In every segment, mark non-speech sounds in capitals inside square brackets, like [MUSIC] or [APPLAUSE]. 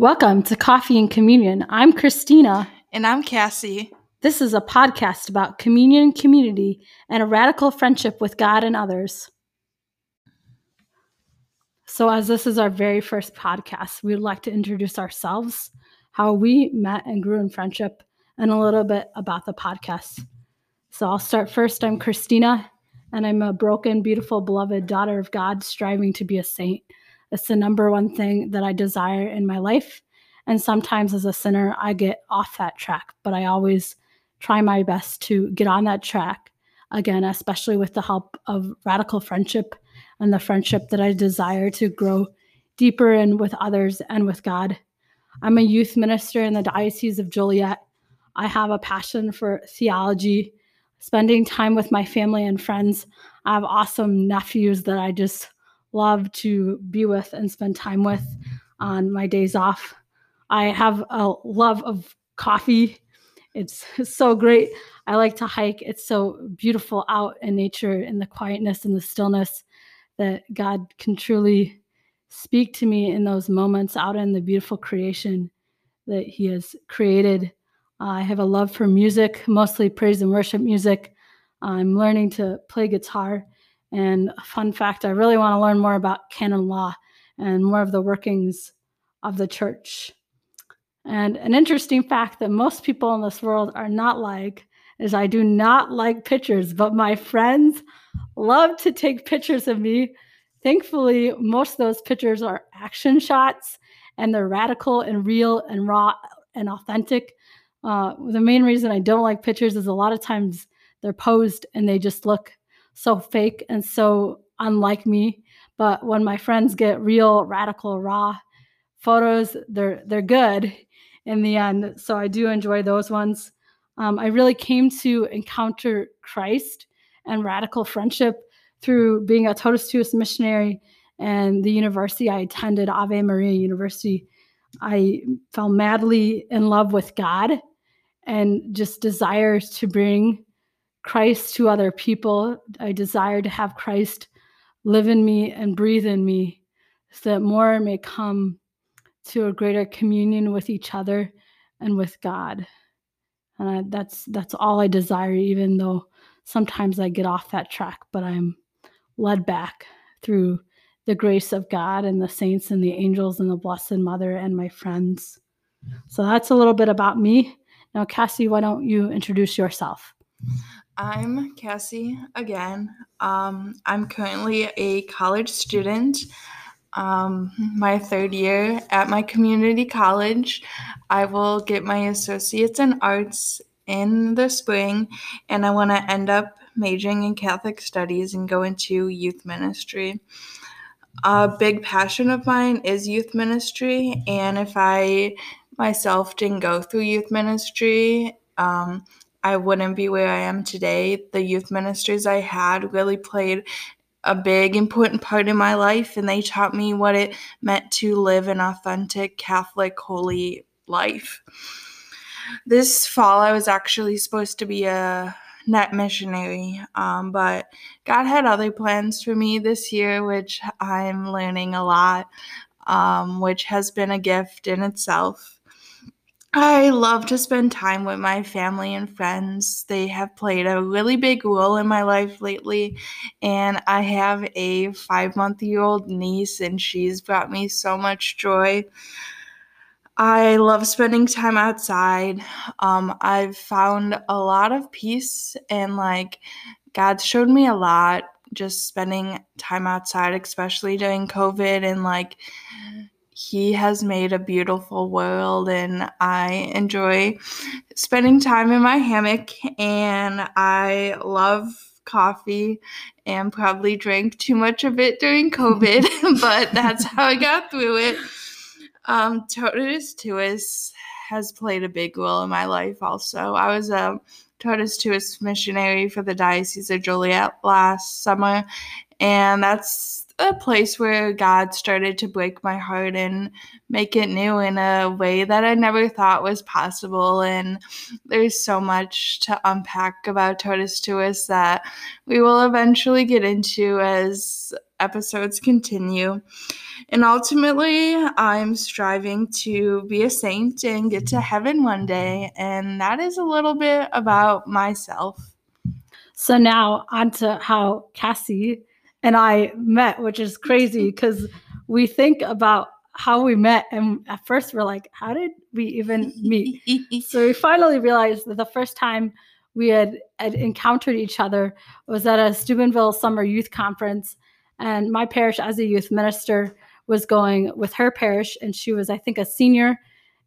Welcome to Coffee and Communion. I'm Christina. And I'm Cassie. This is a podcast about communion, community, and a radical friendship with God and others. So, as this is our very first podcast, we'd like to introduce ourselves, how we met and grew in friendship, and a little bit about the podcast. So, I'll start first. I'm Christina, and I'm a broken, beautiful, beloved daughter of God, striving to be a saint. It's the number one thing that I desire in my life. And sometimes as a sinner, I get off that track, but I always try my best to get on that track again, especially with the help of radical friendship and the friendship that I desire to grow deeper in with others and with God. I'm a youth minister in the Diocese of Joliet. I have a passion for theology, spending time with my family and friends. I have awesome nephews that I just love to be with and spend time with on my days off. I have a love of coffee. It's, [LAUGHS] so great. I like to hike. It's so beautiful out in nature in the quietness and the stillness that God can truly speak to me in those moments out in the beautiful creation that He has created. Uh, I have a love for music, mostly praise and worship music. I'm learning to play guitar and fun fact, I really want to learn more about canon law and more of the workings of the church. And an interesting fact that most people in this world are not like is I do not like pictures, but my friends love to take pictures of me. Thankfully, most of those pictures are action shots and they're radical and real and raw and authentic. Uh, the main reason I don't like pictures is a lot of times they're posed and they just look so fake and so unlike me. But when my friends get real, radical, raw photos, they're they're good in the end. So I do enjoy those ones. Um, I really came to encounter Christ and radical friendship through being a Totus missionary and the university I attended, Ave Maria University. I fell madly in love with God and just desires to bring Christ to other people. I desire to have Christ live in me and breathe in me so that more may come to a greater communion with each other and with God. And I, that's that's all I desire even though sometimes I get off that track, but I'm led back through the grace of God and the saints and the angels and the Blessed Mother and my friends. So that's a little bit about me. Now, Cassie, why don't you introduce yourself? I'm Cassie again. Um, I'm currently a college student, um, my third year at my community college. I will get my associates in arts in the spring, and I want to end up majoring in Catholic studies and go into youth ministry. A big passion of mine is youth ministry, and if I myself didn't go through youth ministry, um, I wouldn't be where I am today. The youth ministers I had really played a big important part in my life and they taught me what it meant to live an authentic Catholic holy life. This fall I was actually supposed to be a net missionary, um, but God had other plans for me this year, which I'm learning a lot, um, which has been a gift in itself. I love to spend time with my family and friends. They have played a really big role in my life lately. And I have a five month year old niece, and she's brought me so much joy. I love spending time outside. Um, I've found a lot of peace, and like God showed me a lot just spending time outside, especially during COVID and like he has made a beautiful world and I enjoy spending time in my hammock and I love coffee and probably drank too much of it during [LAUGHS] COVID, [LAUGHS] but that's how I got through it. Um, Totus Tuus has played a big role in my life also. I was a Totus Tuus missionary for the Diocese of Joliet last summer, and that's a place where God started to break my heart and make it new in a way that I never thought was possible. And there's so much to unpack about Totus Tuus that we will eventually get into as episodes continue. And ultimately, I'm striving to be a saint and get to heaven one day. And that is a little bit about myself. So now on to how Cassie and I met, which is crazy because we think about how we met and at first we're like how did we even meet? So we finally realized that the first time we had, had encountered each other was at a steubenville summer youth conference and my parish as a youth minister was going with her parish and she was i think a senior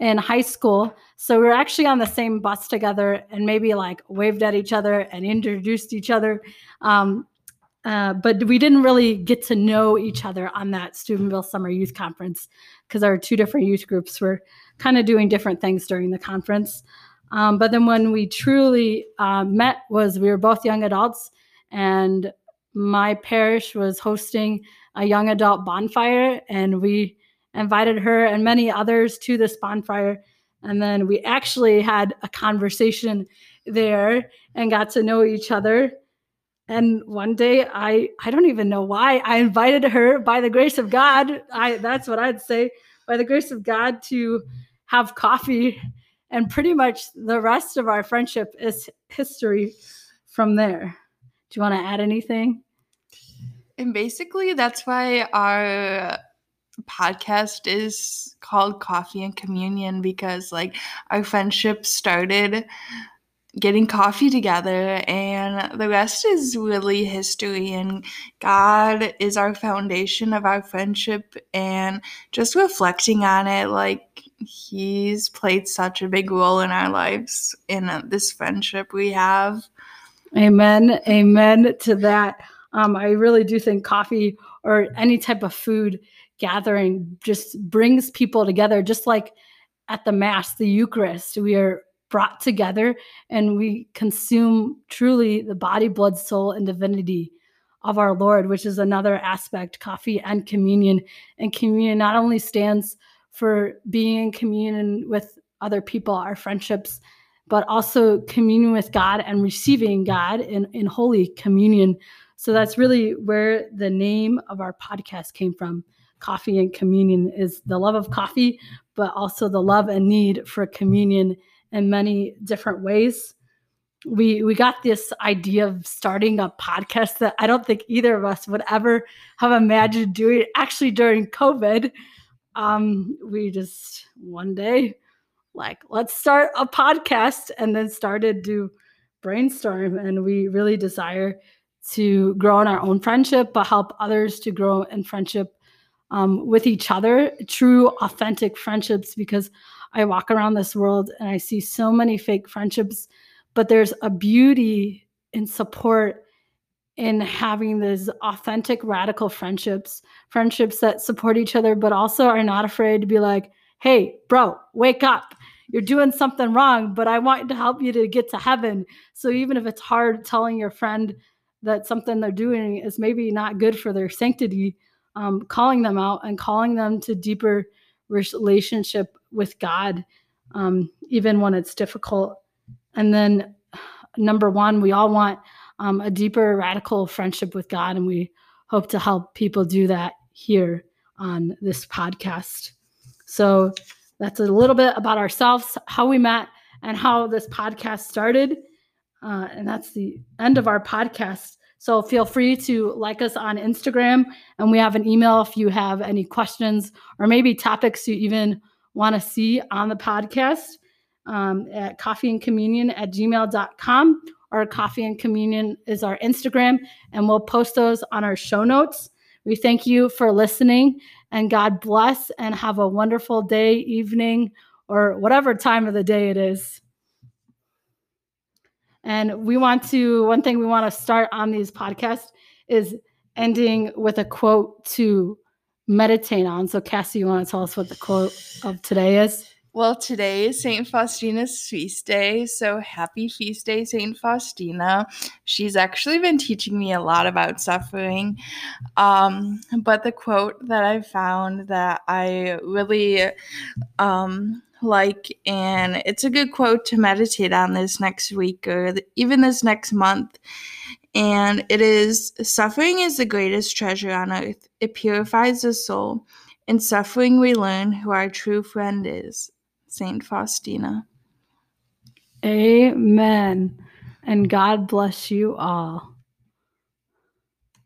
in high school. So we were actually on the same bus together and maybe like waved at each other and introduced each other um, uh, but we didn't really get to know each other on that Steubenville Summer Youth Conference because our two different youth groups were kind of doing different things during the conference. Um, but then when we truly uh, met was we were both young adults and my parish was hosting a young adult bonfire and we invited her and many others to this bonfire and then we actually had a conversation there and got to know each other and one day i i don't even know why i invited her by the grace of god. I that's what i'd say by the grace of god to have coffee. And pretty much the rest of our friendship is history from there. Do you want to add anything? And basically that's why our podcast is called coffee and communion because like our friendship started getting coffee together and the rest is really history and god is our foundation of our friendship and just reflecting on it like he's played such a big role in our lives in this friendship we have. Amen amen to that. Um, i really do think coffee or any type of food gathering just brings people together just like at the mass the eucharist we are brought together and we consume truly the body, blood, soul, and divinity of our Lord, which is another aspect, coffee and communion. And communion not only stands for being in communion with other people, our friendships, but also communion with God and receiving God in, in holy communion. So that's really where the name of our podcast came from. Coffee and communion is the love of coffee, but also the love and need for communion in many different ways. We we got this idea of starting a podcast that I don't think either of us would ever have imagined doing. Actually, during COVID, um, we just one day like let's start a podcast, and then started to brainstorm. And we really desire to grow in our own friendship, but help others to grow in friendship um, with each other, true, authentic friendships, because I walk around this world and I see so many fake friendships, but there's a beauty in support in having these authentic, radical friendships, friendships that support each other, but also are not afraid to be like, hey, bro, wake up. You're doing something wrong, but I want to help you to get to heaven. So even if it's hard telling your friend that something they're doing is maybe not good for their sanctity, um, calling them out and calling them to deeper relationship with God, um, even when it's difficult. And then, number one, we all want um, a deeper, radical friendship with God, and we hope to help people do that here on this podcast. So, that's a little bit about ourselves, how we met, and how this podcast started. Uh, and that's the end of our podcast. So feel free to like us on Instagram, and we have an email if you have any questions or maybe topics you even want to see on the podcast um, at coffeeandcommunion at gmail.com or coffee and communion is our Instagram, and we'll post those on our show notes. We thank you for listening, and God bless, and have a wonderful day, evening, or whatever time of the day it is. And we want to, one thing we want to start on these podcasts is ending with a quote to meditate on. So, Cassie, you want to tell us what the quote of today is? Well, today is St. Faustina's feast day, so happy feast day, St. Faustina. She's actually been teaching me a lot about suffering. Um, but the quote that I found that I really um, like, and it's a good quote to meditate on this next week or even this next month. And it is suffering is the greatest treasure on earth. It purifies the soul. In suffering, we learn who our true friend is. Saint Faustina. Amen. And God bless you all.